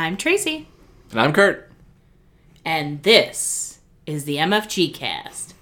I'm Tracy, And I'm Kurt. and this is the MFG cast.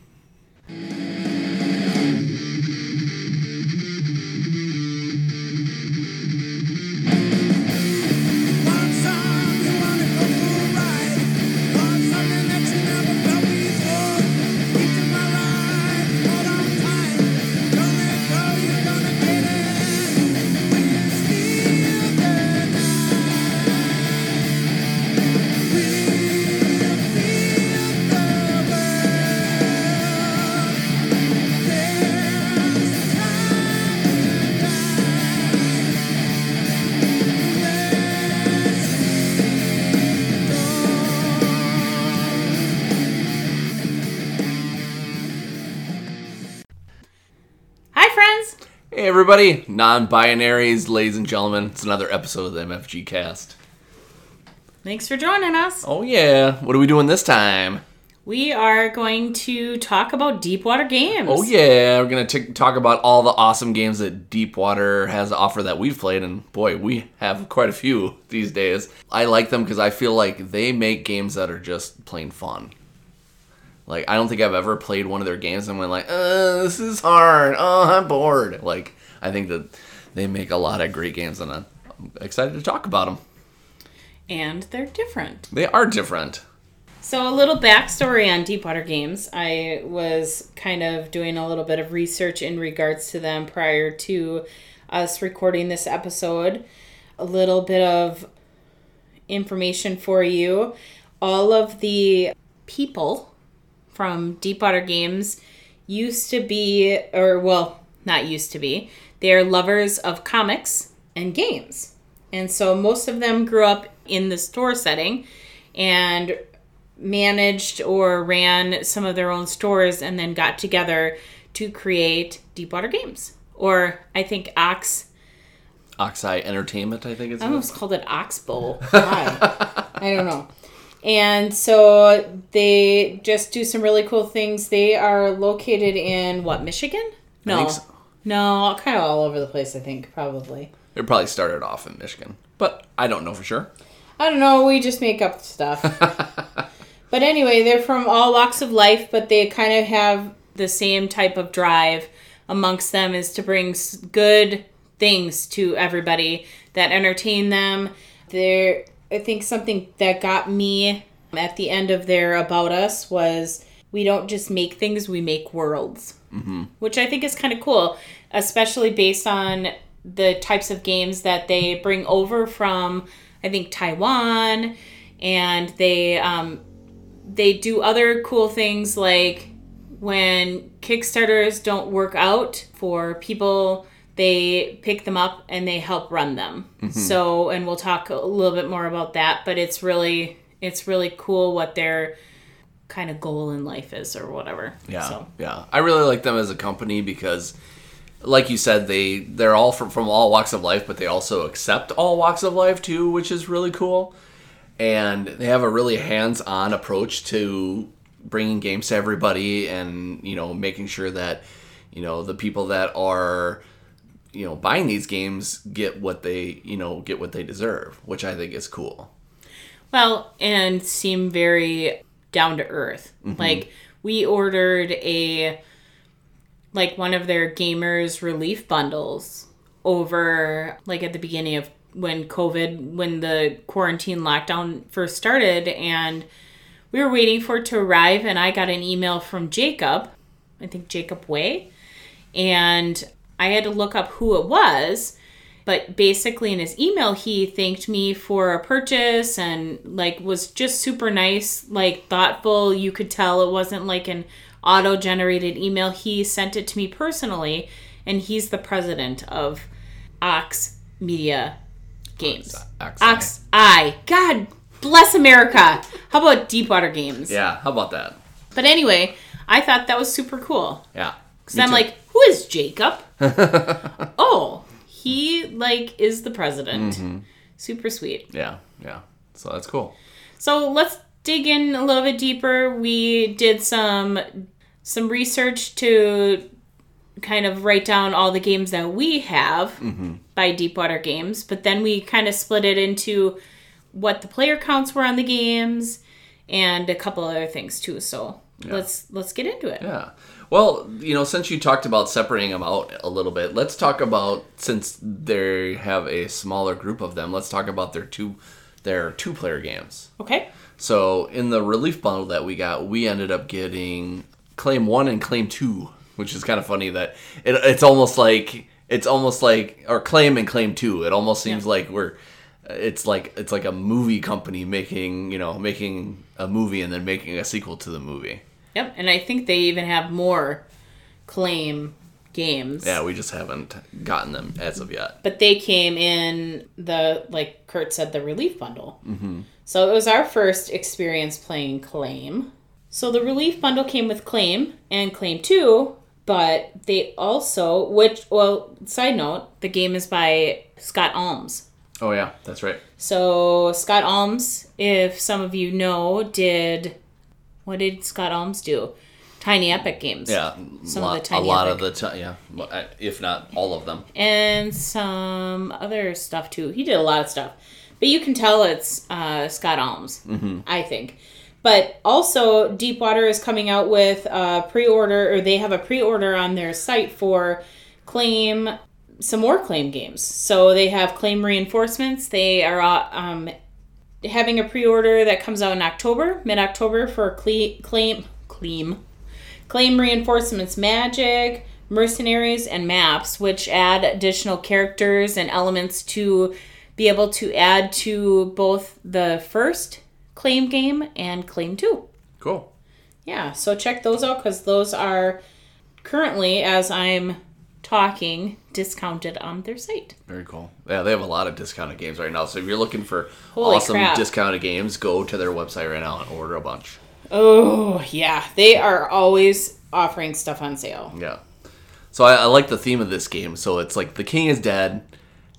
Everybody. Non binaries, ladies and gentlemen. It's another episode of the MFG cast. Thanks for joining us. Oh, yeah. What are we doing this time? We are going to talk about Deepwater Games. Oh, yeah. We're going to talk about all the awesome games that Deepwater has to offer that we've played. And boy, we have quite a few these days. I like them because I feel like they make games that are just plain fun. Like, I don't think I've ever played one of their games and went like, uh, this is hard. Oh, I'm bored. Like, I think that they make a lot of great games and I'm excited to talk about them. And they're different. They are different. So, a little backstory on Deepwater Games. I was kind of doing a little bit of research in regards to them prior to us recording this episode. A little bit of information for you. All of the people from Deepwater Games used to be, or well, not used to be, they are lovers of comics and games. And so most of them grew up in the store setting and managed or ran some of their own stores and then got together to create Deepwater Games. Or I think Ox, Oxeye Entertainment, I think it's. I almost called it Oxbow. Why? I don't know. And so they just do some really cool things. They are located in what, Michigan? No. so. No, kind of all over the place, I think, probably. It probably started off in Michigan, but I don't know for sure. I don't know. We just make up stuff. but anyway, they're from all walks of life, but they kind of have the same type of drive amongst them is to bring good things to everybody that entertain them. They're, I think something that got me at the end of their About Us was we don't just make things, we make worlds. Mm-hmm. Which I think is kind of cool, especially based on the types of games that they bring over from, I think, Taiwan. And they, um, they do other cool things like when Kickstarters don't work out for people, they pick them up and they help run them. So, and we'll talk a little bit more about that, but it's really it's really cool what their kind of goal in life is or whatever. Yeah, So, yeah. I really like them as a company because, like you said, they they're all from from all walks of life, but they also accept all walks of life too, which is really cool. And they have a really hands-on approach to bringing games to everybody, and you know, making sure that you know the people that are you know buying these games get what they you know get what they deserve, which I think is cool. well, and seem very down to earth. Mm-hmm. Like we ordered a like one of their gamers relief bundles over like at the beginning of when COVID when the quarantine lockdown first started and we were waiting for it to arrive and I got an email from Jacob, I think Jacob Way, and I had to look up who it was. But basically, in his email, he thanked me for a purchase and like was just super nice, like thoughtful. You could tell it wasn't like an auto generated email. He sent it to me personally, and he's the president of Ox Media Games. Ox- Ox I. God bless America. How about Deepwater Games? Yeah, how about that? But anyway, I thought that was super cool. Yeah. Because I'm too. like, who is Jacob? oh, he like is the president. Mm-hmm. Super sweet. yeah, yeah. So that's cool. So let's dig in a little bit deeper. We did some some research to kind of write down all the games that we have Mm-hmm. by Deepwater Games, but then we kind of split it into what the player counts were on the games and a couple other things too. So let's let's get into it. Yeah. Well, you know, since you talked about separating them out a little bit, let's talk about since they have a smaller group of them. Let's talk about their two their two player games. Okay. So in the relief bundle that we got, we ended up getting claim one and claim two, which is kind of funny that it, it's almost like it's almost like or claim and claim two. It almost seems Yeah. like we're it's like it's like a movie company making you know making a movie and then making a sequel to the movie. Yep. And I think they even have more claim games. Yeah, we just haven't gotten them as of yet. but they came in the like Kurt said the relief bundle. Mm-hmm. So it was our first experience playing Claim. So the relief bundle came with Claim and Claim Two, but they also which well side note the game is by Scott Almes. Oh yeah, that's right. So Scott Almes, if some of you know, did what did Scott Almes do? Tiny Epic games. Yeah, Some lot, of the Tiny a lot Epic. of the time. Yeah, if not all of them. and some other stuff too. He did a lot of stuff, but you can tell it's uh, Scott Almes, I think. But also, Deepwater is coming out with a pre-order, or they have a pre-order on their site for Claim, some more Claim games. So they have Claim reinforcements. They are um, having a pre-order that comes out in October, mid-October for Cle- Claim, Claim, Claim reinforcements magic, mercenaries, and maps, which add additional characters and elements to be able to add to both the first Claim game and Claim 2. Cool. Yeah, so check those out because those are currently, as I'm talking, discounted on their site. Very cool. Yeah, they have a lot of discounted games right now. So if you're looking for Holy awesome crap. discounted games, go to their website right now and order a bunch. Oh, yeah, they are always offering stuff on sale. Yeah. So I, I like the theme of this game. So it's like the king is dead,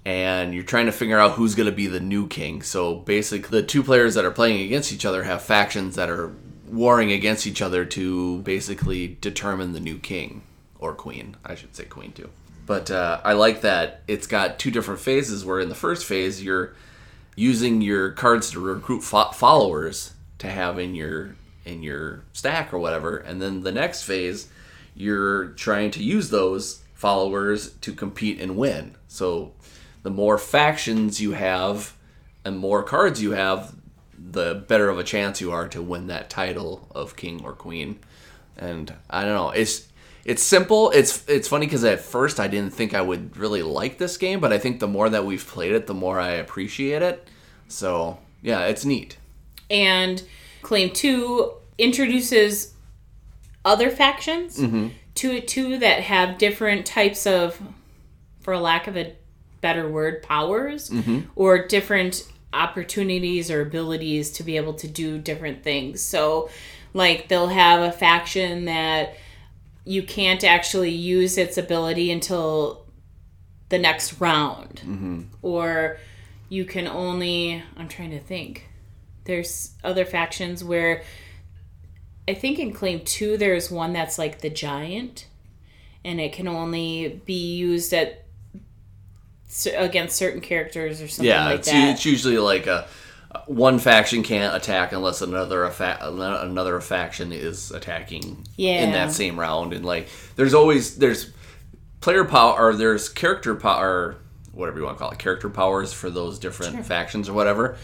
and you're trying to figure out who's going to be the new king. So basically, the two players that are playing against each other have factions that are warring against each other to basically determine the new king or queen. I should say queen too. But uh, I like that it's got two different phases. Where in the first phase, you're using your cards to recruit fo- followers to have in your in your stack or whatever and then the next phase you're trying to use those followers to compete and win so the more factions you have and more cards you have the better of a chance you are to win that title of king or queen. And i don't know it's it's simple. It's it's funny because at first i didn't think i would really like this game but i think the more that we've played it the more i appreciate it. So yeah it's neat. And Claim 2 introduces other factions mm-hmm. to it too that have different types of, for a lack of a better word, powers mm-hmm. or different opportunities or abilities to be able to do different things. So, like, they'll have a faction that you can't actually use its ability until the next round. Mm-hmm. Or you can only, I'm trying to think. There's other factions where I think in Claim 2 there's one that's like the giant and it can only be used at against certain characters or something yeah like it's, that. it's usually like a one faction can't attack unless another affa- another faction is attacking in that same round and like there's always there's player power or there's character power whatever you want to call it character powers for those different factions or whatever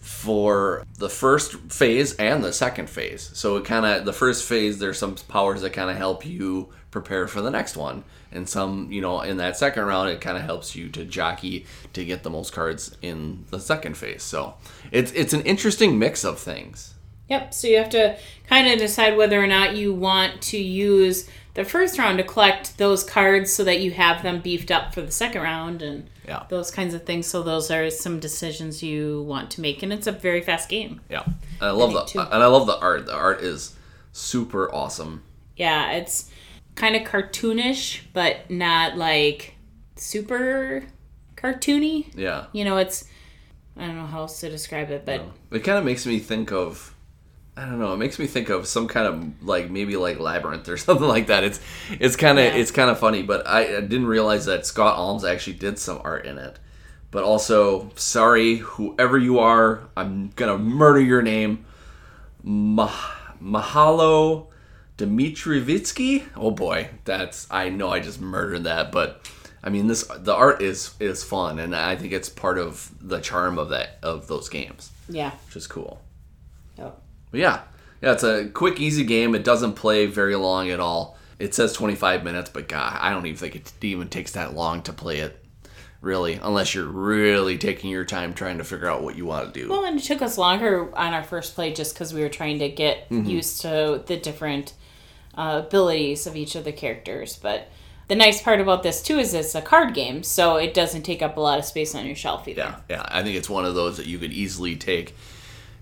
for the first phase and the second phase. So it kind of the first phase there's some powers that kind of help you prepare for the next one. And some, you know, in that second round it kind of helps you to jockey to get the most cards in the second phase. So it's it's an interesting mix of things. Yep. So you have to kind of decide whether or not you want to use the first round to collect those cards so that you have them beefed up for the second round and Yeah. those kinds of things. So those are some decisions you want to make, and it's a very fast game. Yeah. And I love think the too. and I love the art. The art is super awesome. Yeah, it's kind of cartoonish, but not like super cartoony. Yeah. You know, it's I don't know how else to describe it, but It kind of makes me think of I don't know. It makes me think of some kind of like maybe like labyrinth or something like that. It's it's kind of Yeah. it's kind of funny, but I, I didn't realize that Scott Almes actually did some art in it. But also, sorry, whoever you are, I'm gonna murder your name. Mah- Mahalo Dmitrievitsky. Oh boy, that's I know I just murdered that, but I mean this the art is is fun, and I think it's part of the charm of that of those games, Yeah. which is cool. Yep. But yeah, yeah, it's a quick, easy game. It doesn't play very long at all. It says 25 minutes, but God, I don't even think it even takes that long to play it, really, unless you're really taking your time trying to figure out what you want to do. Well, and it took us longer on our first play just because we were trying to get Mm-hmm. used to the different uh, abilities of each of the characters. But the nice part about this too is it's a card game, so it doesn't take up a lot of space on your shelf either. yeah, yeah, I think it's one of those that you could easily take.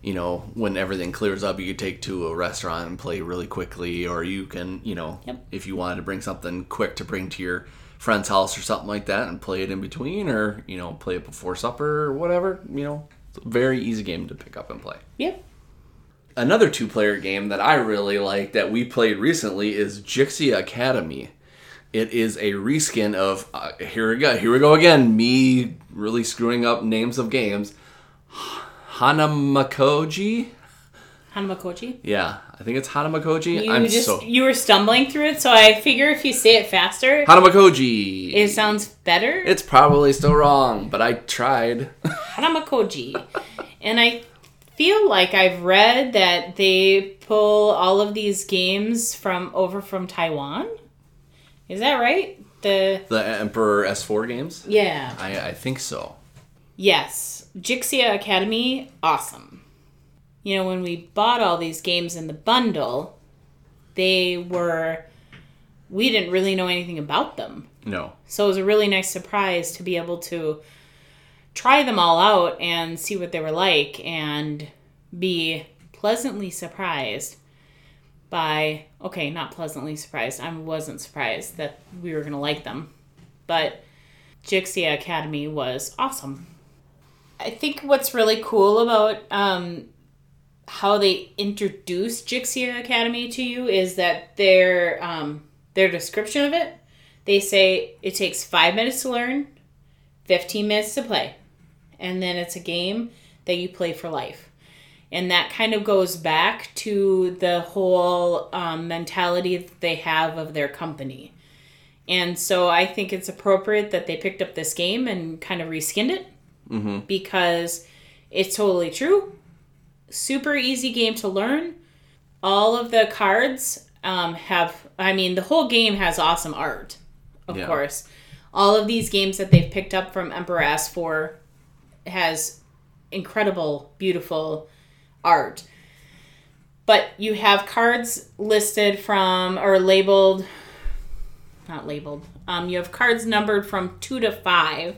You know, when everything clears up, you could take to a restaurant and play really quickly, or you can, you know, Yep. if you wanted to bring something quick to bring to your friend's house or something like that, and play it in between, or you know, play it before supper or whatever. You know, it's a very easy game to pick up and play. Yep. another two player game that I really like that we played recently is Jixia Academy. It is a reskin of uh, here we go here we go again me really screwing up names of games. Hanamakoji. Hanamakoji. Yeah, I think it's Hanamakoji. You I'm just so you were stumbling through it, so I figure if you say it faster, Hanamakoji. it sounds better. it's probably still wrong, but I tried. Hanamakoji. and I feel like I've read that they pull all of these games from over from Taiwan. Is that right? The the EmperorS4 games. yeah. I, I think so. Yes. Jixia Academy, awesome. You know, when we bought all these games in the bundle, they were we didn't really know anything about them. No. So it was a really nice surprise to be able to try them all out and see what they were like and be pleasantly surprised by okay, not pleasantly surprised. I wasn't surprised that we were going to like them. But Jixia Academy was awesome. I think what's really cool about um, how they introduce Jixia Academy to you is that their um, their description of it they say it takes five minutes to learn, 15 minutes to play, and then it's a game that you play for life. And that kind of goes back to the whole um, mentality that they have of their company. And so I think it's appropriate that they picked up this game and kind of reskinned it because it's totally true. Super easy game to learn. All of the cards um, have, I mean, the whole game has awesome art, of Yeah. course. All of these games that they've picked up from EmperorS4 has incredible, beautiful art. But you have cards listed from or labeled, not labeled. Um, you have cards numbered from two to five,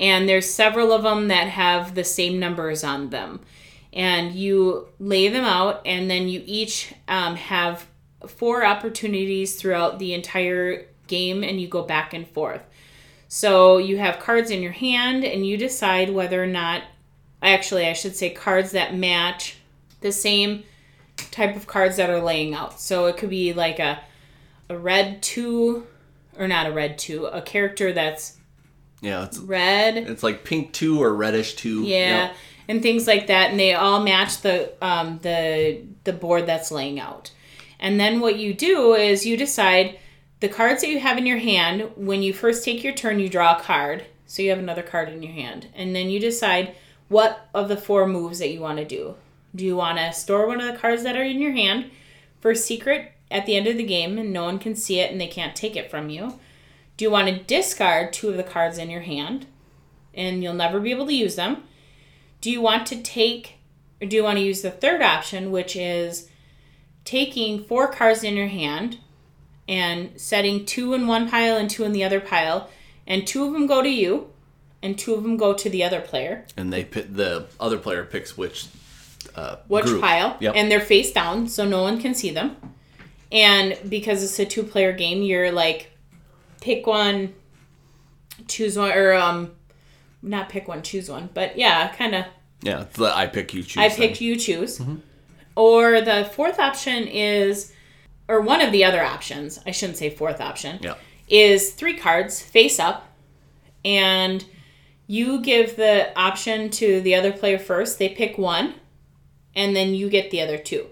and there's several of them that have the same numbers on them. And you lay them out, and then you each um, have four opportunities throughout the entire game, and you go back and forth. So you have cards in your hand, and you decide whether or not, actually, I should say cards that match the same type of cards that are laying out. So it could be like a a red two, or not a red two, a character that's Yeah, it's red, it's like pink two or reddish two. yeah, Yep. and things like that, and they all match the um, the the board that's laying out. And then what you do is you decide the cards that you have in your hand. When you first take your turn, you draw a card, so you have another card in your hand, and then you decide what of the four moves that you want to do. Do you want to store one of the cards that are in your hand for secret at the end of the game, and no one can see it and they can't take it from you? Do you want to discard two of the cards in your hand, and you'll never be able to use them? do you want to take or do you want to use the third option which is taking four cards in your hand and setting two in one pile and two in the other pile and two of them go to you and two of them go to the other player And they pick, the other player picks which uh, which group. pile Yep. and they're face down so no one can see them and because it's a two player game you're like pick one choose one or um not pick one choose one but yeah kind of yeah, the I pick you choose. I thing. picked you choose. Or the fourth option is, or one of the other options, I shouldn't say fourth option, Yeah. is three cards face up, and you give the option to the other player first. They pick one, and then you get the other two.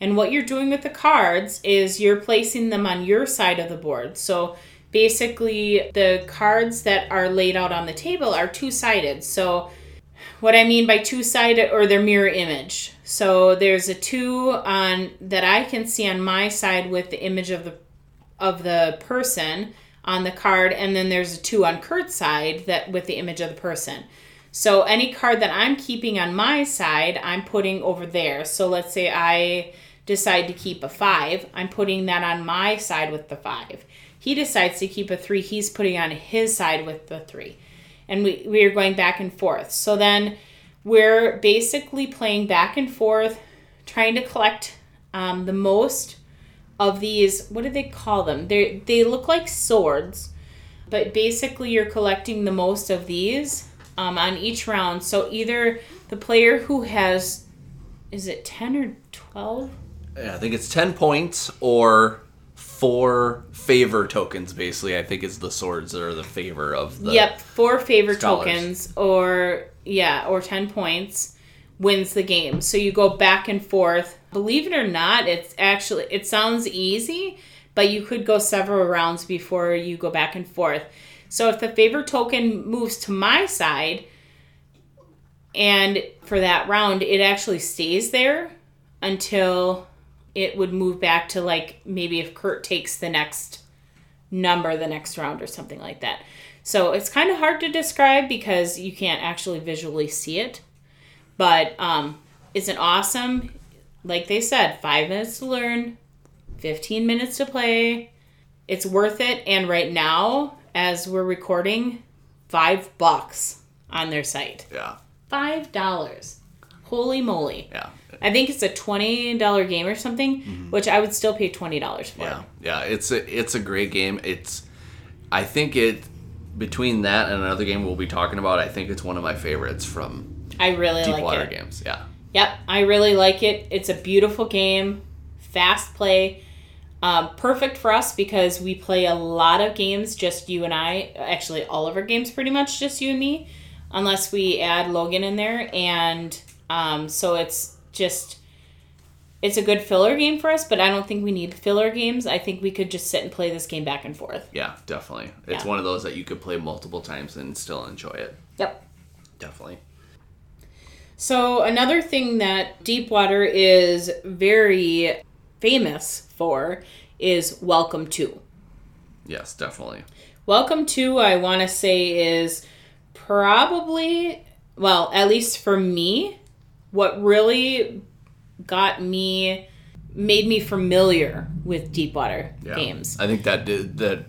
And what you're doing with the cards is you're placing them on your side of the board. So basically, the cards that are laid out on the table are two sided. So, what I mean by two sided or their mirror image. So, there's a two on that I can see on my side with the image of the of the person on the card, and then there's a two on Kurt's side that with the image of the person. So any card that I'm keeping on my side, I'm putting over there. So let's say I decide to keep a five, I'm putting that on my side with the five. He decides to keep a three, he's putting on his side with the three. And we, we are going back and forth. So then we're basically playing back and forth, trying to collect um, the most of these. What do they call them? They they look like swords, but basically you're collecting the most of these um, on each round. So either the player who has, is it ten or twelve? Yeah, I think it's 10 points or four favor tokens, basically. I think is the swords that are the favor of the. yep, four favor scholars. tokens or yeah, or 10 points wins the game. So you go back and forth. Believe it or not, it's actually it sounds easy, but you could go several rounds before you go back and forth. So if the favor token moves to my side and for that round it actually stays there until it would move back to like maybe if Kurt takes the next number the next round or something like that. So it's kind of hard to describe because you can't actually visually see it. But um, it's an awesome, like they said, five minutes to learn, 15 minutes to play. It's worth it. And right now, as we're recording, five bucks on their site. Yeah. Five dollars. Holy moly. Yeah. I think it's a $20 game or something, which I would still pay $20 for. Yeah. Yeah. It's a it's a great game. It's I think it between that and another game we'll be talking about, I think it's one of my favorites from I really like Deepwater it. games. Yeah. Yep, I really like it. It's a beautiful game, fast play, um, perfect for us because we play a lot of games, just you and I. Actually, all of our games pretty much just you and me, unless we add Logan in there. And um, so it's just it's a good filler game for us. But I don't think we need filler games. I think we could just sit and play this game back and forth. Yeah, definitely. It's Yeah. one of those that you could play multiple times and still enjoy it. Yep. Definitely. So another thing that Deepwater is very famous for is Welcome to. Yes, definitely. Welcome to, I want to say, is probably, well, at least for me, what really got me, made me familiar with Deepwater Yeah. games. I think that did that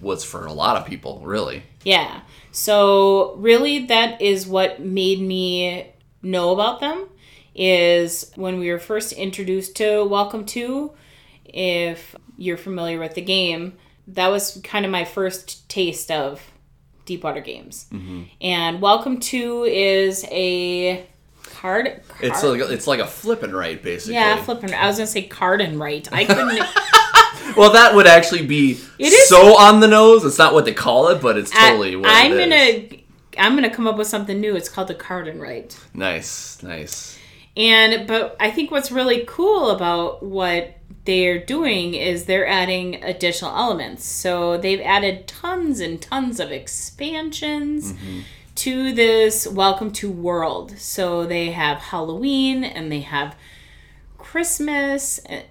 was for a lot of people, really. Yeah. So really that is what made me know about them is when we were first introduced to Welcome to if you're familiar with the game, that was kind of my first taste of Deepwater games. Mm-hmm. And Welcome to is a card, card It's like it's like a flipping right, basically. yeah, flipping. I was gonna say card and right. I couldn't. Well, that would actually be It is- so on the nose. It's not what they call it, but it's totally I, what I'm it is. gonna. I'm gonna come up with something new. It's called the card and right. Nice, nice. And but I think what's really cool about what they're doing is they're adding additional elements. So they've added tons and tons of expansions mm-hmm. To this welcome to world. So they have Halloween and they have Christmas, uh,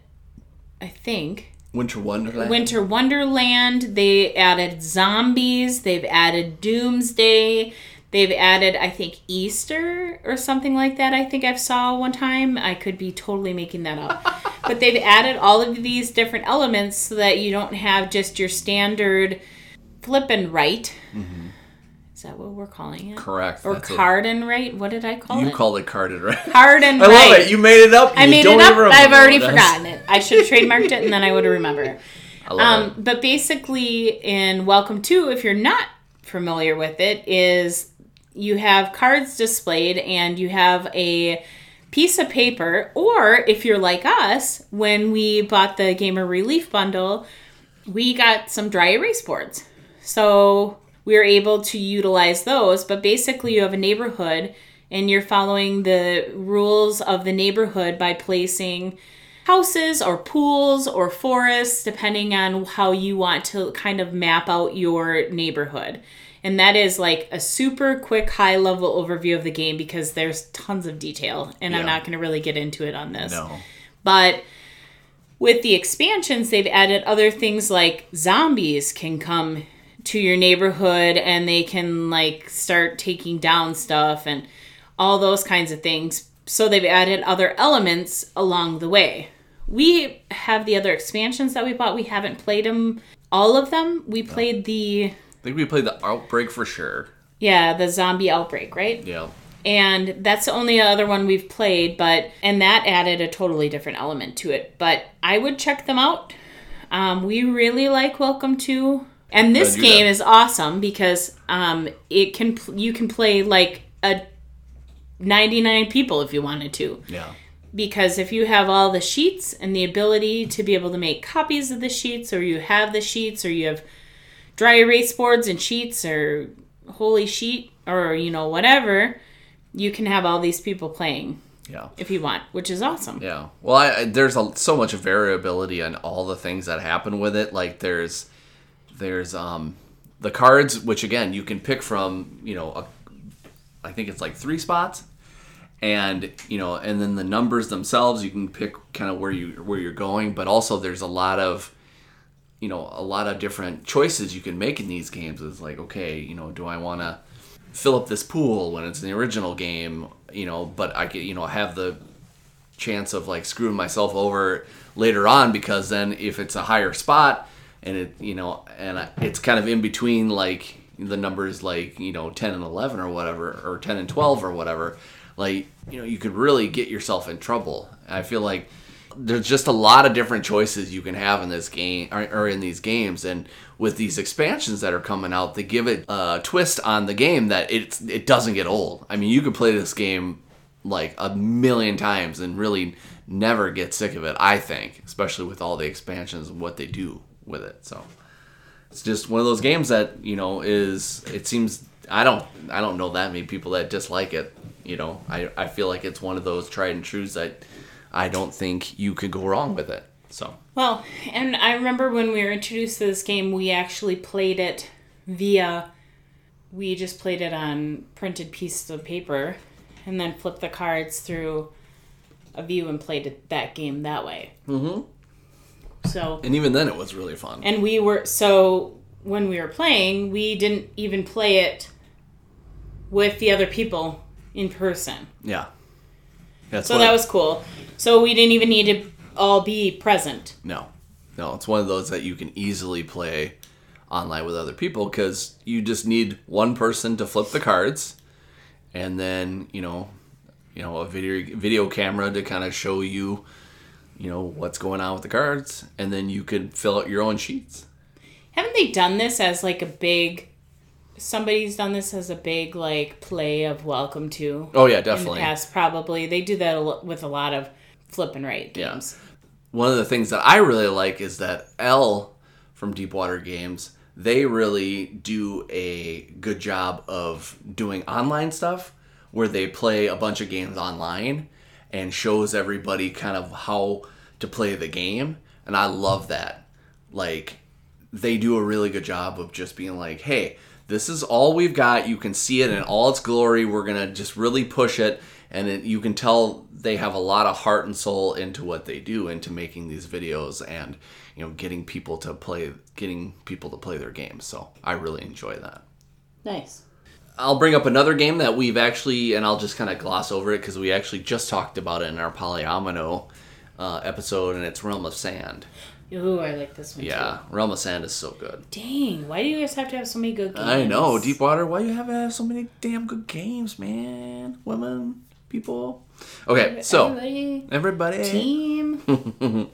I think. Winter Wonderland. Winter Wonderland. They added zombies. They've added Doomsday. They've added, I think, Easter or something like that. I think I saw one time. I could be totally making that up. but they've added all of these different elements so that you don't have just your standard flip and write. Is that what we're calling it? Correct. Or it. card and right? What did I call You it? You called it carded right. card and I love it. You made it up. I made don't it up. I've already it forgotten it. I should have trademarked it and then I would have remembered. I love Um, but basically, in Welcome to, if you're not familiar with it, is you have cards displayed and you have a piece of paper, or if you're like us, when we bought the Gamer Relief bundle, we got some dry erase boards. So we were able to utilize those. But basically, you have a neighborhood and you're following the rules of the neighborhood by placing houses or pools or forests, depending on how you want to kind of map out your neighborhood. And that is like a super quick, high level overview of the game because there's tons of detail, and I'm not going to really get into it on this. No. But with the expansions, they've added other things like zombies can come to your neighborhood and they can like start taking down stuff and all those kinds of things. So they've added other elements along the way. We have the other expansions that we bought. We haven't played them, all of them. We played the, I think we played the Outbreak for sure. yeah, the zombie outbreak, right? Yeah. and that's the only other one we've played but and that added a totally different element to it but i would check them out um, we really like welcome to and this game did. is awesome because um, it can you can play like a 99 people if you wanted to Yeah. because if you have all the sheets and the ability to be able to make copies of the sheets or you have the sheets or you have dry erase boards and sheets or holy sheet or you know whatever you can have all these people playing Yeah. if you want which is awesome Yeah. Well, I, I- there's a, so much variability on all the things that happen with it. Like there's there's um the cards which again you can pick from, you know, a, I think it's like 3 spots. And, you know, and then the numbers themselves you can pick kind of where you where you're going, but also there's a lot of you know, a lot of different choices you can make in these games. It's like, okay, you know, do I want to fill up this pool when it's in the original game, you know, but I could, you know, have the chance of like screwing myself over later on because then if it's a higher spot and it you know and I- it's kind of in between like the numbers like you know 10 and 11 or whatever or 10 and 12 or whatever like you know you could really get yourself in trouble. I feel like there's just a lot of different choices you can have in this game or, or in these games and with these expansions that are coming out they give it a twist on the game that it's it doesn't get old. I mean you could play this game like a million times and really never get sick of it i think especially with all the expansions and what they do with it. So it's just one of those games that you know is it seems i don't i don't know that many people that dislike it you know. I, I feel like it's one of those tried and trues that i don't think you could go wrong with it so. Well and i remember when we were introduced to this game we actually played it via we just played it on printed pieces of paper and then flipped the cards through a view and played it, that game that way. Mm-hmm so and even then it was really fun. And we were so when we were playing we didn't even play it with the other people in person. Yeah. That's so that was cool. So we didn't even need to all be present. No, no, it's one of those that you can easily play online with other people because you just need one person to flip the cards, and then you know, you know, a video video camera to kind of show you, you know, what's going on with the cards, and then you could fill out your own sheets. haven't they done this as like a big somebody's done this as a big like play of welcome to Oh yeah, in the definitely. past probably they do that with a lot of flip and write Yeah. games one of the things that I really like is that L from Deepwater Games, they really do a good job of doing online stuff where they play a bunch of games online and shows everybody kind of how to play the game. And I love that. Like, they do a really good job of just being like, hey, this is all we've got. You can see it in all its glory. We're going to just really push it. And it, you can tell they have a lot of heart and soul into what they do, into making these videos and, you know, getting people to play, getting people to play their games. So I really enjoy that. nice I'll bring up another game that we've actually, and I'll just kind of gloss over it because we actually just talked about it in our Polyomino uh, episode, and it's Realm of Sand. Ooh, I like this one Yeah, Realm of Sand is so good. Dang, why do you guys have to have so many good games? I know, Deepwater. Why you have to have so many damn good games, man? Women, people. Okay, so Everybody, everybody, team.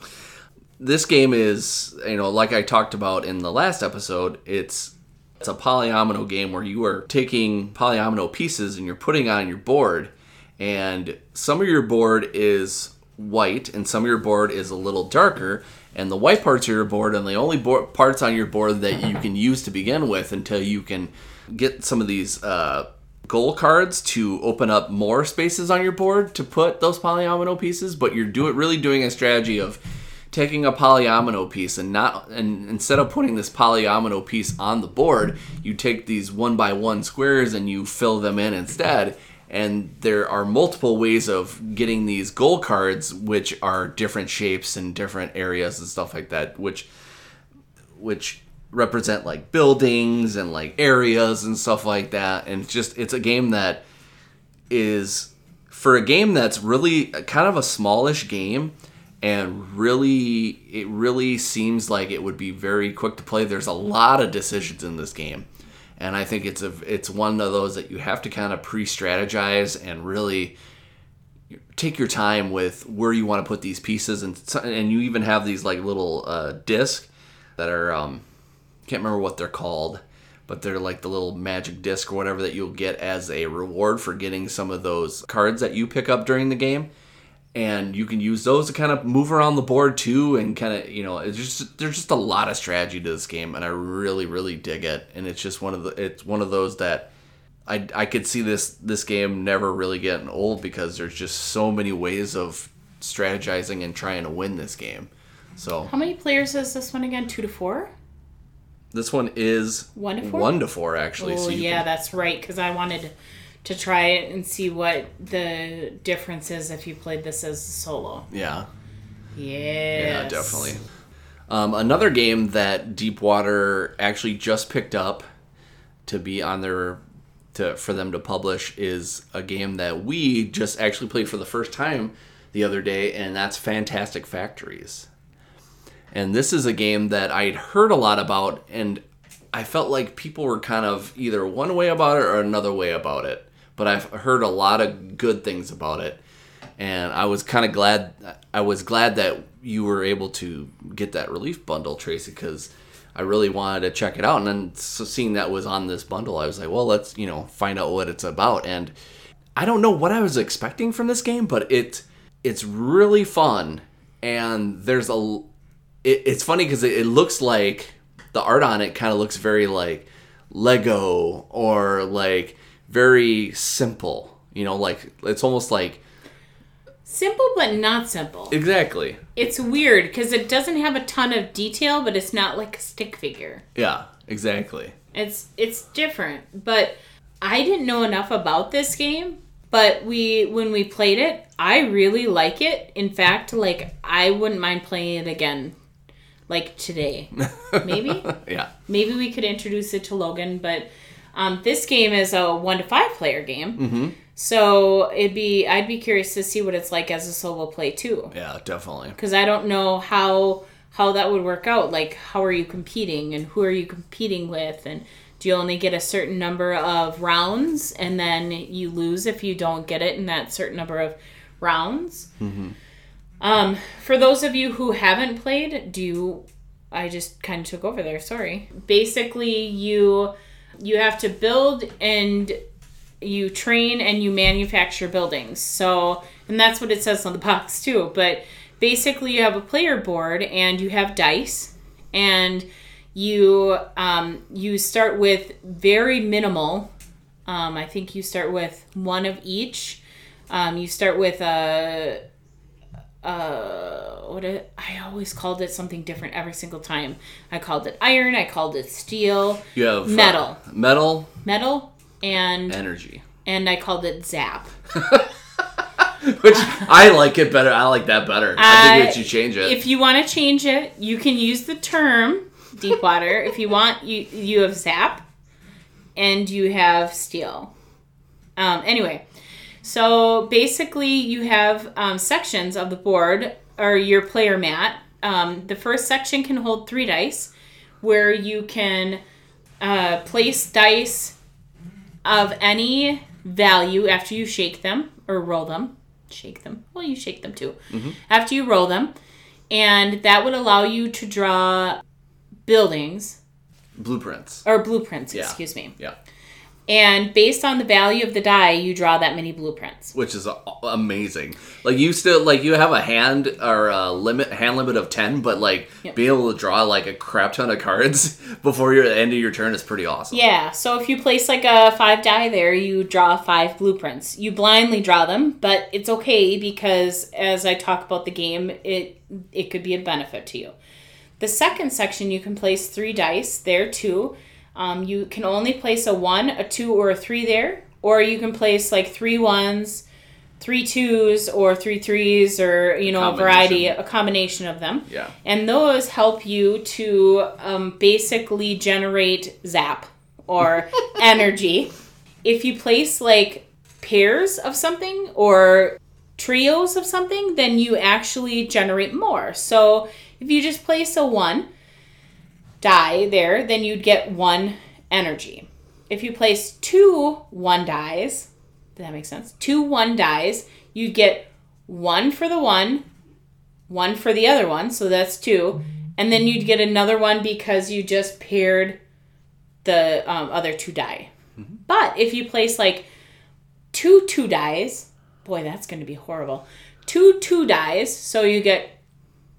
this game is you know like I talked about in the last episode. It's it's a polyomino game where you are taking polyomino pieces and you're putting on your board, and some of your board is white, and some of your board is a little darker. And the white parts of your board, and the only parts on your board that you can use to begin with until you can get some of these uh, goal cards to open up more spaces on your board to put those polyomino pieces. But you're do really doing a strategy of taking a polyomino piece and not and instead of putting this polyomino piece on the board, you take these one by one squares and you fill them in instead. And there are multiple ways of getting these goal cards, which are different shapes and different areas and stuff like that, which which represent like buildings and like areas and stuff like that. And it's just it's a game that is for a game that's really kind of a smallish game and really it really seems like it would be very quick to play there's a lot of decisions in this game and i think it's a it's one of those that you have to kind of pre-strategize and really take your time with where you want to put these pieces and and you even have these like little uh, disc that are um can't remember what they're called but they're like the little magic disc or whatever that you'll get as a reward for getting some of those cards that you pick up during the game and you can use those to kind of move around the board too and kind of you know it's just there's just a lot of strategy to this game and i really really dig it and it's just one of the it's one of those that i i could see this this game never really getting old because there's just so many ways of strategizing and trying to win this game so How many players is this one again? Two to four? this one is One to four? one to four actually Oh so yeah, can- that's right. Because I wanted to try it and see what the difference is if you played this as a solo. yeah Yes. Yeah, definitely. Um, another game that Deepwater actually just picked up to be on their to for them to publish is a game that we just actually played for the first time the other day, and that's Fantastic Factories. And this is a game that I'd heard a lot about, and I felt like people were kind of either one way about it or another way about it. But I've heard a lot of good things about it, and I was kind of glad. I was glad that you were able to get that relief bundle, Tracy, because I really wanted to check it out. And then so seeing that was on this bundle, I was like, well, let's you know find out what it's about. And I don't know what I was expecting from this game, but it it's really fun, and there's a it, it's funny because it, it looks like the art on it kind of looks very like Lego or like very simple. You know, like it's almost like Simple, but not simple. exactly. It's weird because it doesn't have a ton of detail, but it's not like a stick figure. Yeah, exactly. It's it's different, but I didn't know enough about this game. But we when we played it, I really like it. In fact, like I wouldn't mind playing it again, like today. Maybe Yeah. maybe we could introduce it to Logan. But um, this game is a one to five player game, Mm-hmm. so it'd be I'd be curious to see what it's like as a solo play too Yeah, definitely. because I don't know how how that would work out. Like, how are you competing, and who are you competing with, and do you only get a certain number of rounds, and then you lose if you don't get it in that certain number of rounds? Um, for those of you who haven't played, do you? I just kind of took over there. Sorry. Basically, you you have to build and you train and you manufacture buildings. So, and that's what it says on the box too. But basically, you have a player board and you have dice, and you um, you start with very minimal. Um, I think you start with one of each. Um, you start with a. Uh, what it, I always called it something different every single time. I called it iron. I called it steel, You have uh, Metal. metal, metal, and energy. and I called it zap. Which I like it better. I like that better. I think you change it. If you want to change it, you can use the term deep water. if you want, you you have zap, and you have steel. Um, anyway, so basically, you have um, sections of the board or your player mat. Um, the first section can hold three dice, where you can uh, place dice of any value after you shake them or roll them. Shake them. Well, you shake them too. After you roll them. And that would allow you to draw buildings Blueprints. or blueprints, Yeah. excuse me. Yeah. And based on the value of the die, you draw that many blueprints. which is amazing. Like you still like you have a hand or a limit hand limit of ten, but like Yep. being able to draw like a crap ton of cards before your end of your turn is pretty awesome. Yeah, so if you place like a five die there, you draw five blueprints. You blindly draw them, but it's okay because as I talk about the game, it it could be a benefit to you. The second section, you can place three dice there too. Um, you can only place a one, a two, or a three there, or you can place like three ones, three twos, or three threes, or you know a variety, a combination of them. Yeah. And those help you to um, basically generate zap or energy. If you place like pairs of something or trios of something, then you actually generate more. So if you just place a one die there, then you'd get one energy. If you place two one dies, does that make sense? Two one dies, you'd get one for the one, one for the other one, so that's two, and then you'd get another one because you just paired the um, other two die. But if you place like two two dies, boy, that's going to be horrible. Two two dies, so you get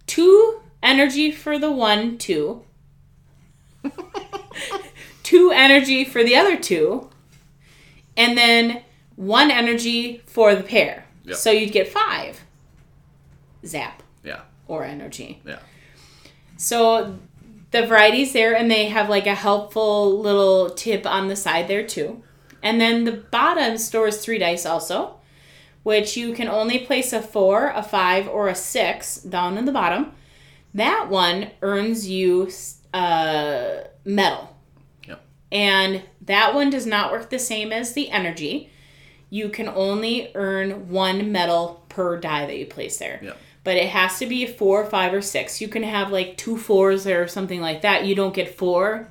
two energy for the one two, two energy for the other two, and then one energy for the pair. Yep. So you'd get five zap Yeah. or energy. Yeah. So the varieties there, and they have like a helpful little tip on the side there too. And then the bottom stores three dice also, which you can only place a four, a five, or a six down in the bottom. That one earns you uh, metal. Yep. And that one does not work the same as the energy. You can only earn one metal per die that you place there. Yep. But it has to be a four, five, or six. You can have like two fours or something like that. You don't get four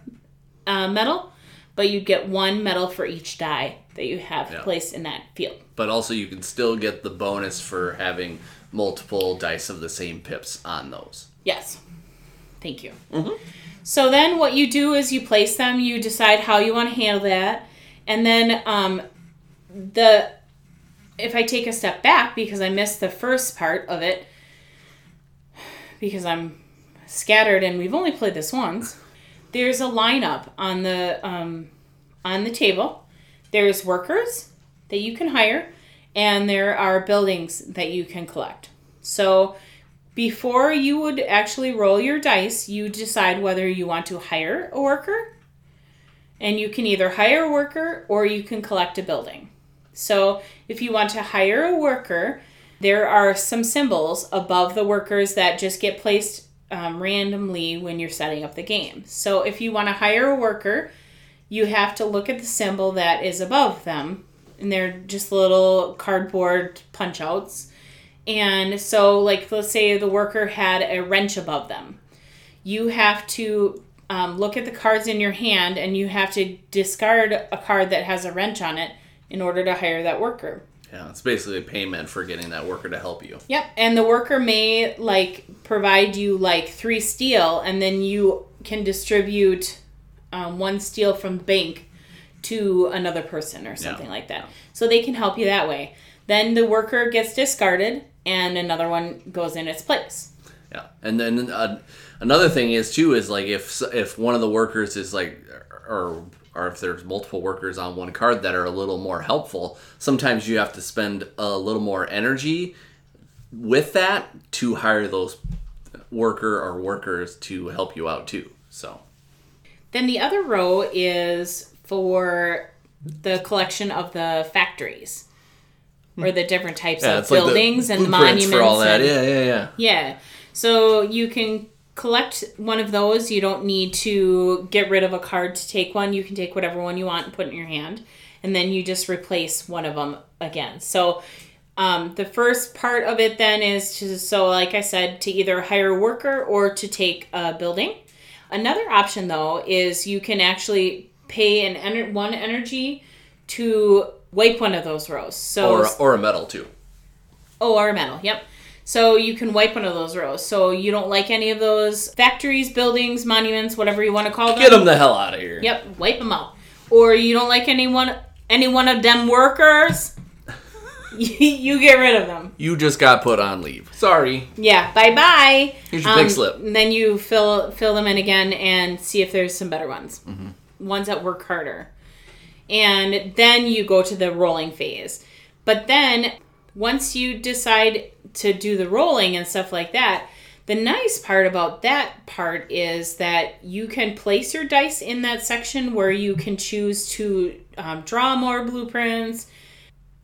uh, metal, but you get one metal for each die that you have Yeah. placed in that field. But also you can still get the bonus for having multiple dice of the same pips on those. Yes. Thank you. So then what you do is you place them, you decide how you want to handle that, and then um, the if I take a step back because I missed the first part of it because I'm scattered and we've only played this once. There's a lineup on the um, on the table. There's workers that you can hire, and there are buildings that you can collect. So before you would actually roll your dice, you decide whether you want to hire a worker. And you can either hire a worker or you can collect a building. So if you want to hire a worker, there are some symbols above the workers that just get placed um, randomly when you're setting up the game. So if you want to hire a worker, you have to look at the symbol that is above them. And they're just little cardboard punch outs. And so, like, let's say the worker had a wrench above them. You have to um, look at the cards in your hand and you have to discard a card that has a wrench on it in order to hire that worker. Yeah, it's basically a payment for getting that worker to help you. Yep. And the worker may, like, provide you, like, three steel and then you can distribute um, one steel from the bank to another person or something like that. So they can help you that way. Then the worker gets discarded and another one goes in its place. Yeah, and then uh, another thing is too is like if if one of the workers is like or or if there's multiple workers on one card that are a little more helpful, sometimes you have to spend a little more energy with that to hire those worker or workers to help you out too. So Then the other row is for the collection of the factories or the different types yeah, of it's like the buildings and the monuments for all that. and- Yeah, yeah, yeah. Yeah. So you can collect one of those. You don't need to get rid of a card to take one. You can take whatever one you want and put it in your hand. And then you just replace one of them again. So um, the first part of it then is to, so like I said, to either hire a worker or to take a building. Another option though is you can actually pay an ener- one energy to wipe one of those rows. So Or or a medal too. Oh, or a metal. Yep. So you can wipe one of those rows. So you don't like any of those factories, buildings, monuments, whatever you want to call them. Get them the hell out of here. Yep. Wipe them out. or you don't like anyone any one of them workers, you, get rid of them. You just got put on leave. Sorry. Yeah, bye bye. Here's your big slip. And then you fill fill them in again and see if there's some better ones, Mm-hmm. ones that work harder, and then you go to the rolling phase. But then once you decide to do the rolling and stuff like that, the nice part about that part is that you can place your dice in that section where you can choose to um, draw more blueprints,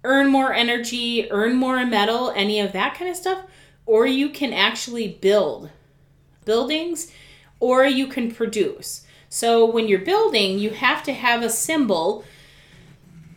earn more energy, earn more metal, any of that kind of stuff, or you can actually build buildings or you can produce. So when you're building, you have to have a symbol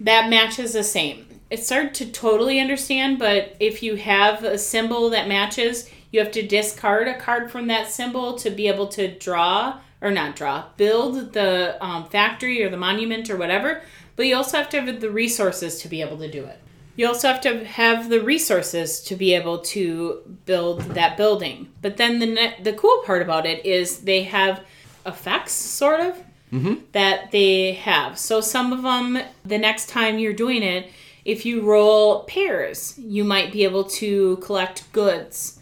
that matches the same. It's hard to totally understand, but if you have a symbol that matches, you have to discard a card from that symbol to be able to draw or not draw, build the um, factory or the monument or whatever. But you also have to have the resources to be able to do it. You also have to have the resources to be able to build that building. But then the ne- the cool part about it is they have effects, sort of, that they have. So some of them, the next time you're doing it, if you roll pairs, you might be able to collect goods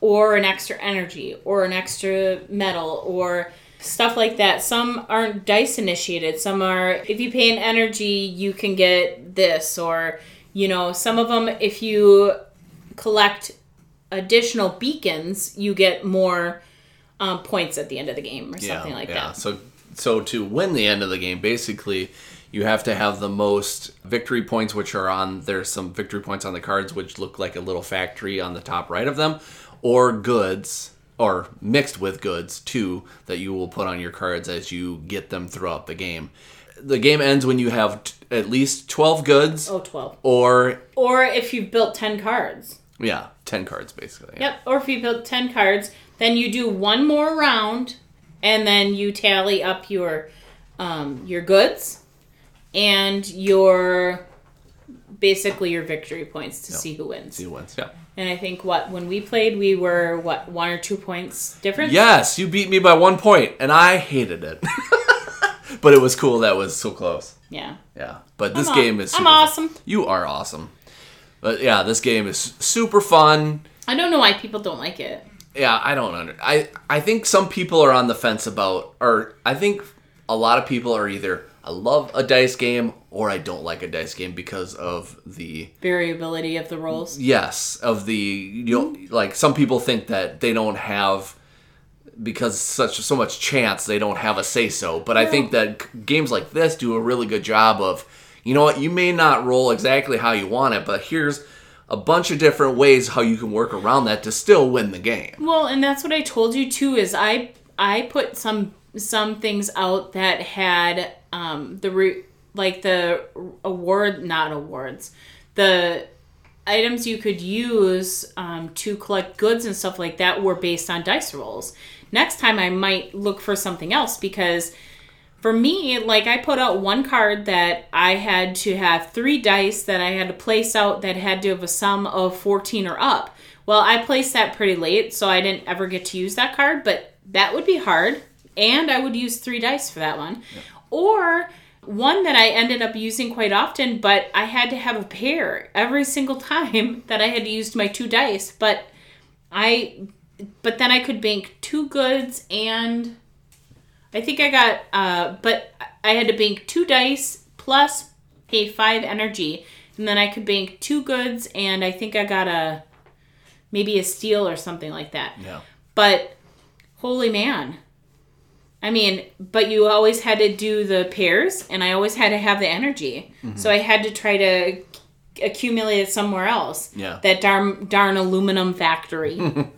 or an extra energy or an extra metal or stuff like that. Some aren't dice initiated. Some are if you pay an energy, you can get this or you know, some of them if you collect additional beacons, you get more um, points at the end of the game or something like that. So so to win the end of the game, basically you have to have the most victory points which are on there's some victory points on the cards which look like a little factory on the top right of them or goods or mixed with goods too that you will put on your cards as you get them throughout the game. The game ends when you have t- at least 12 goods Oh, 12. or Or if you've built 10 cards. yeah, 10 cards basically. Yep. Or if you built 10 cards, then you do one more round and then you tally up your um, your goods and your basically your victory points to see who wins. See who wins. Yeah. And I think what when we played we were what one or two points different? Yes, you beat me by one point, and I hated it. but it was cool that was so close. Yeah. Yeah, but this I'm game is. I'm awesome. Fun. You are awesome. But yeah, this game is super fun. I don't know why people don't like it. Yeah, I don't under. I I think some people are on the fence about, or I think a lot of people are either I love a dice game or I don't like a dice game because of the Variability of the rolls. yes of the you know mm-hmm. like some people think that they don't have because such so much chance they don't have a say so but i think that games like this do a really good job of you know what you may not roll exactly how you want it but here's a bunch of different ways how you can work around that to still win the game Well, and that's what I told you too. Is I I put some some things out that had um the re- like the award not awards the items you could use um, to collect goods and stuff like that were based on dice rolls. Next time I might look for something else because for me, like I put out one card that I had to have three dice that I had to place out that had to have a sum of 14 or up. Well, I placed that pretty late, so I didn't ever get to use that card, but that would be hard. And I would use three dice for that one. Or one that I ended up using quite often, but I had to have a pair every single time that I had to use my two dice. But I, but then I could bank two goods and I think I got, uh, but I had to bank two dice plus pay five energy, and then I could bank two goods, and I think I got a maybe a steal or something like that. yeah But holy man. I mean, but you always had to do the pairs, and I always had to have the energy. So I had to try to accumulate it somewhere else. Yeah. That darn darn aluminum factory.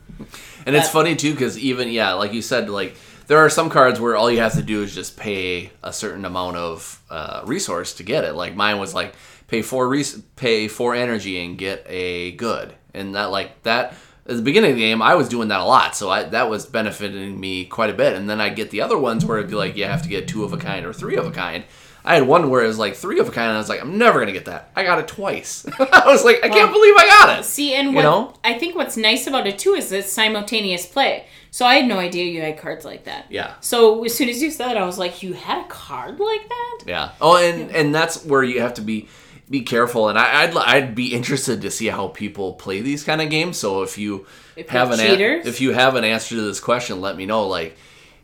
And it's funny too because even yeah, like you said, like there are some cards where all you have to do is just pay a certain amount of uh, resource to get it. Like mine was like pay four res- pay four energy and get a good, and that like that at the beginning of the game I was doing that a lot, so I that was benefiting me quite a bit. And then I get the other ones where it'd be like you have to get two of a kind or three of a kind. I had one where it was like three of a kind, and I was like, I'm never gonna get that. I got it twice. I was like, I can't believe I got it. See, and You know? I think what's nice about it too is it's simultaneous play. So I had no idea you had cards like that. Yeah. So as soon as you said it, I was like, you had a card like that? Yeah. Oh, and and that's where you have to be be careful. And I, I'd I'd be interested to see how people play these kind of games. So if you If have an cheaters? if you have an answer to this question, let me know. Like,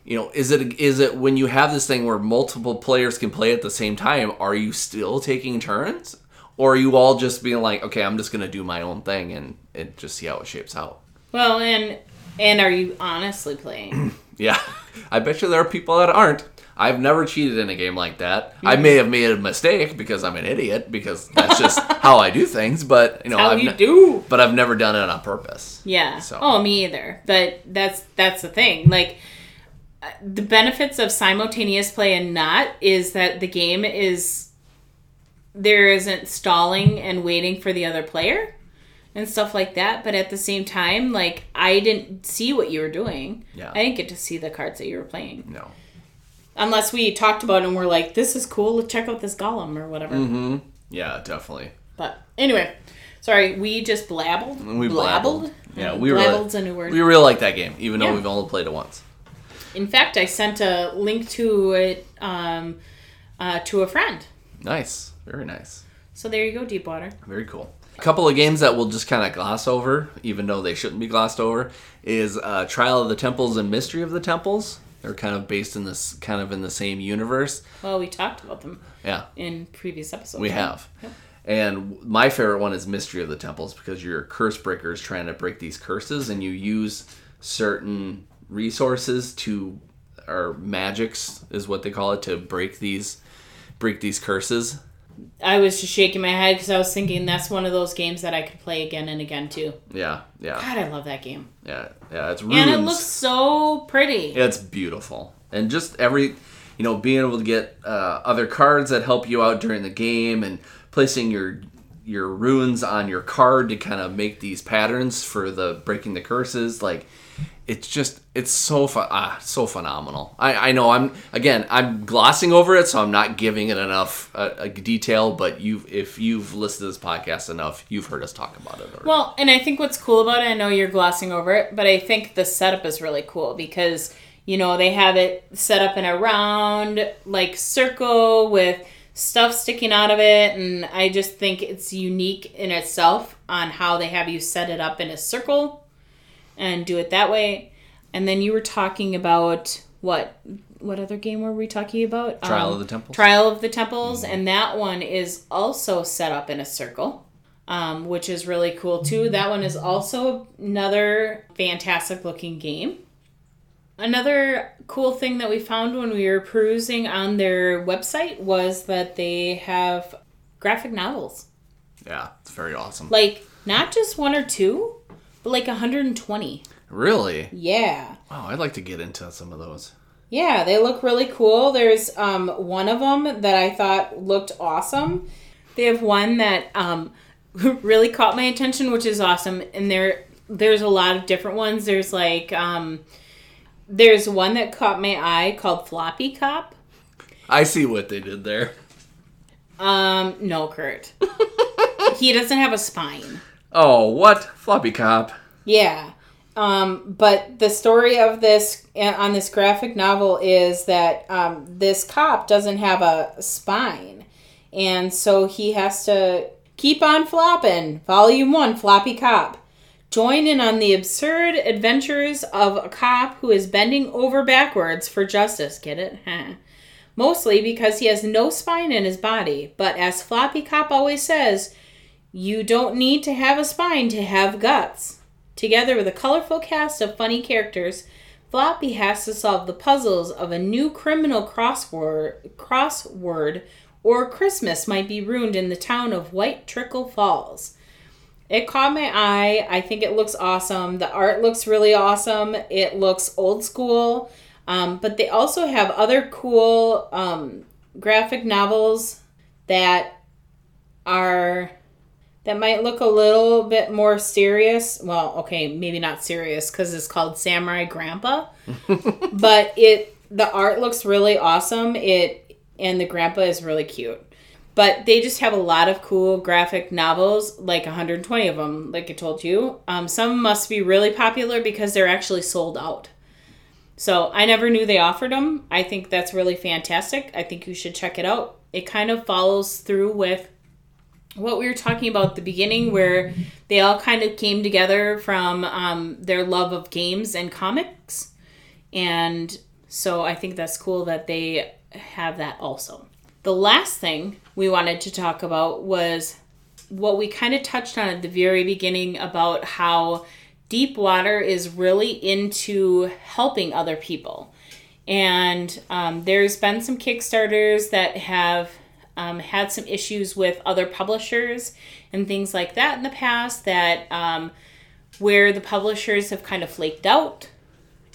you know, is it is it when you have this thing where multiple players can play at the same time? Are you still taking turns, or are you all just being like, okay, I'm just gonna do my own thing and and just see how it shapes out? Well, and and are you honestly playing? Yeah, I bet you there are people that aren't. I've never cheated in a game like that. I may have made a mistake because I'm an idiot because that's just how I do things. But you know, How I've you ne- do? But I've never done it on purpose. Yeah. So- Oh, me either. But that's that's the thing. Like uh, the benefits of simultaneous play and not is that the game is there isn't stalling and waiting for the other player and stuff like that. But at the same time, like I didn't see what you were doing. Yeah. I didn't get to see the cards that you were playing No. unless we talked about it and we're like, "This is cool. Let's check out this golem or whatever." Mm-hmm. Yeah, definitely. But anyway, sorry, we just blabbled. We blabbled. Yeah, we really, blabbled's a new word. we really like that game, even though Yeah. we've only played it once. In fact, I sent a link to it um, uh, to a friend. Nice, very nice, So there you go, Deepwater. very cool. A couple of games that we'll just kind of gloss over, even though they shouldn't be glossed over, is uh, Trial of the Temples and Mystery of the Temples. They're kind of based in this, kind of in the same universe. Well, we talked about them Yeah, in previous episodes. We right? have. Yep. And my favorite one is Mystery of the Temples because you're curse breakers trying to break these curses and you use certain resources to or magics is what they call it to break these break these curses. I was just shaking my head because I was thinking that's one of those games that I could play again and again too. Yeah, yeah. God, I love that game, Yeah, yeah, it's runes. and it looks so pretty. It's beautiful. And just every, you know, being able to get uh, other cards that help you out during the game and placing your your runes on your card to kind of make these patterns for the breaking the curses like it's just it's so fun ah so phenomenal i i know i'm again i'm glossing over it so i'm not giving it enough uh, detail but you if you've listened to this podcast enough you've heard us talk about it already. Well, and I think what's cool about it, I know you're glossing over it, but I think the setup is really cool because, you know, they have it set up in a round, like, circle with stuff sticking out of it. And I just think it's unique in itself on how they have you set it up in a circle and do it that way. And then you were talking about what? What other game were we talking about? Trial Um, of the Temples. Trial of the Temples, and that one is also set up in a circle, um, which is really cool too. That one is also another fantastic looking game. Another cool thing that we found when we were perusing on their website was that they have graphic novels. yeah it's very awesome Like, not just one or two, but like 120. really Yeah. wow i'd like to get into some of those Yeah, they look really cool. There's um, one of them that I thought looked awesome. They have one that um, really caught my attention, which is awesome. And there, there's a lot of different ones. There's like, um, there's one that caught my eye called Floppy Cop. i see what they did there Um, no, Kurt. he doesn't have a spine. Oh what floppy cop Yeah. Um, but the story of this uh, on this graphic novel is that um, this cop doesn't have a spine, and so he has to keep on flopping. Volume one, floppy cop. Join in on the absurd adventures of a cop who is bending over backwards for justice. Get it? Huh. Mostly because he has no spine in his body, but as Floppy Cop always says, you don't need to have a spine to have guts. Together with a colorful cast of funny characters, Floppy has to solve the puzzles of a new criminal crossword, crossword or Christmas might be ruined in the town of White Trickle Falls. It caught my eye. I think it looks awesome. The art looks really awesome. It looks old school. Um, but they also have other cool um, graphic novels that are that might look a little bit more serious. Well, okay, maybe not serious because it's called Samurai Grandpa, but it the art looks really awesome. It and the grandpa is really cute. But they just have a lot of cool graphic novels, like 120 of them, like I told you. Um, some must be really popular because they're actually sold out. So I never knew they offered them. I think that's really fantastic. I think you should check it out. It kind of follows through with what we were talking about the beginning, where they all kind of came together from um, their love of games and comics. And so I think that's cool that they have that also. The last thing we wanted to talk about was what we kind of touched on at the very beginning about how Deepwater is really into helping other people. And um, there's been some Kickstarters that have um, had some issues with other publishers and things like that in the past that um, where the publishers have kind of flaked out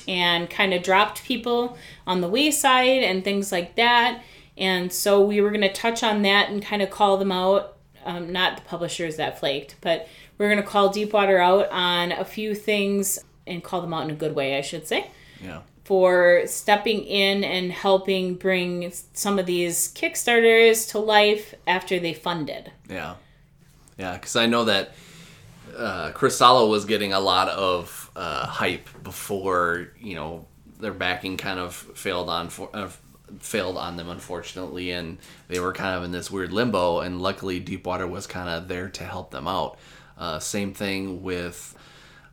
and kind of dropped people on the wayside and things like that. And so we were going to touch on that and kind of call them out. Um, not the publishers that flaked, but we're going to call Deepwater out on a few things and call them out in a good way, I should say, Yeah. For stepping in and helping bring some of these Kickstarters to life after they funded. Yeah, yeah, because I know that uh, Cristallo was getting a lot of uh, hype before you know their backing kind of failed on for, uh, failed on them unfortunately, and they were kind of in this weird limbo. And luckily, Deepwater was kind of there to help them out. Uh, same thing with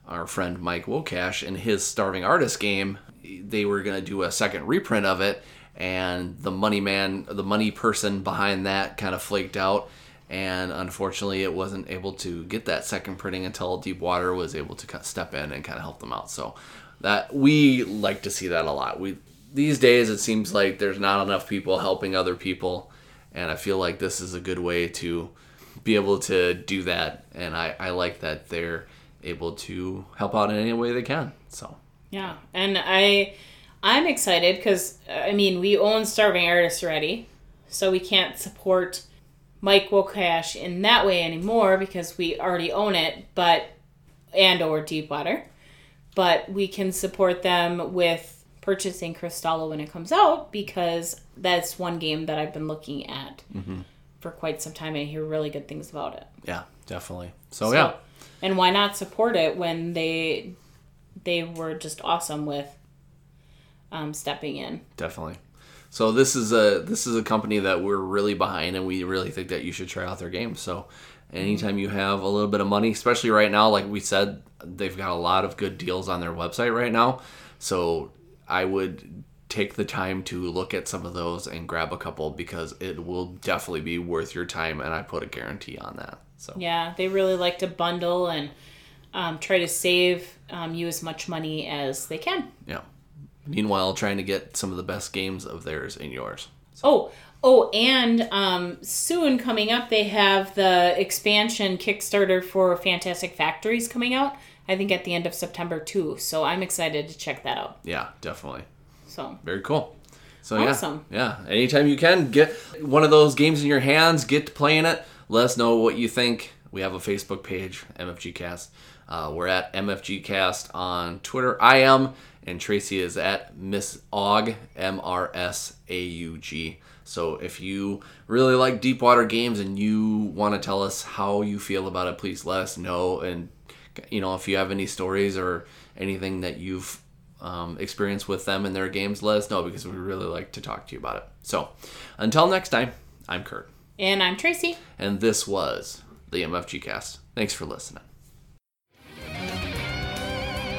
our friend Mike Wokash and his Starving Artist game. They were going to do a second reprint of it, and the money man, the money person behind that, kind of flaked out. And unfortunately, it wasn't able to get that second printing until Deepwater was able to step in and kind of help them out. So that we like to see that a lot. We these days it seems like there's not enough people helping other people, and I feel like this is a good way to be able to do that. And I, I like that they're able to help out in any way they can. So Yeah, and I I'm excited because uh, I mean we own Starving Artists already, so we can't support Mike Wokash in that way anymore because we already own it, but and or Deepwater, but we can support them with purchasing Cristallo when it comes out because that's one game that I've been looking at mm-hmm. for quite some time and I hear really good things about it. yeah, definitely. So, So- yeah, And why not support it when they they were just awesome with um, stepping in. definitely. So this is a this is a company that we're really behind, and we really think that you should try out their games. So anytime you have a little bit of money, especially right now, like we said, they've got a lot of good deals on their website right now. So I would take the time to look at some of those and grab a couple because it will definitely be worth your time, and I put a guarantee on that. So Yeah, they really like to bundle and um, try to save um, you as much money as they can. yeah. Meanwhile, trying to get some of the best games of theirs in yours. Oh, oh, and um, soon coming up, they have the expansion Kickstarter for Fantastic Factories coming out. I think at the end of September too. So I'm excited to check that out. Yeah, definitely. So Very cool. So Awesome. yeah, yeah. Anytime you can get one of those games in your hands, get to playing it. Let us know what you think. We have a Facebook page, MFG Cast. Uh, we're at MFGcast on Twitter. I am, and Tracy is at Miss Aug, M R S A U G. So if you really like Deepwater games and you want to tell us how you feel about it, please let us know. And you know if you have any stories or anything that you've um, experienced with them and their games, let us know because we really like to talk to you about it. So until next time, I'm Kurt, and I'm Tracy. and this was the MFG Cast. Thanks for listening.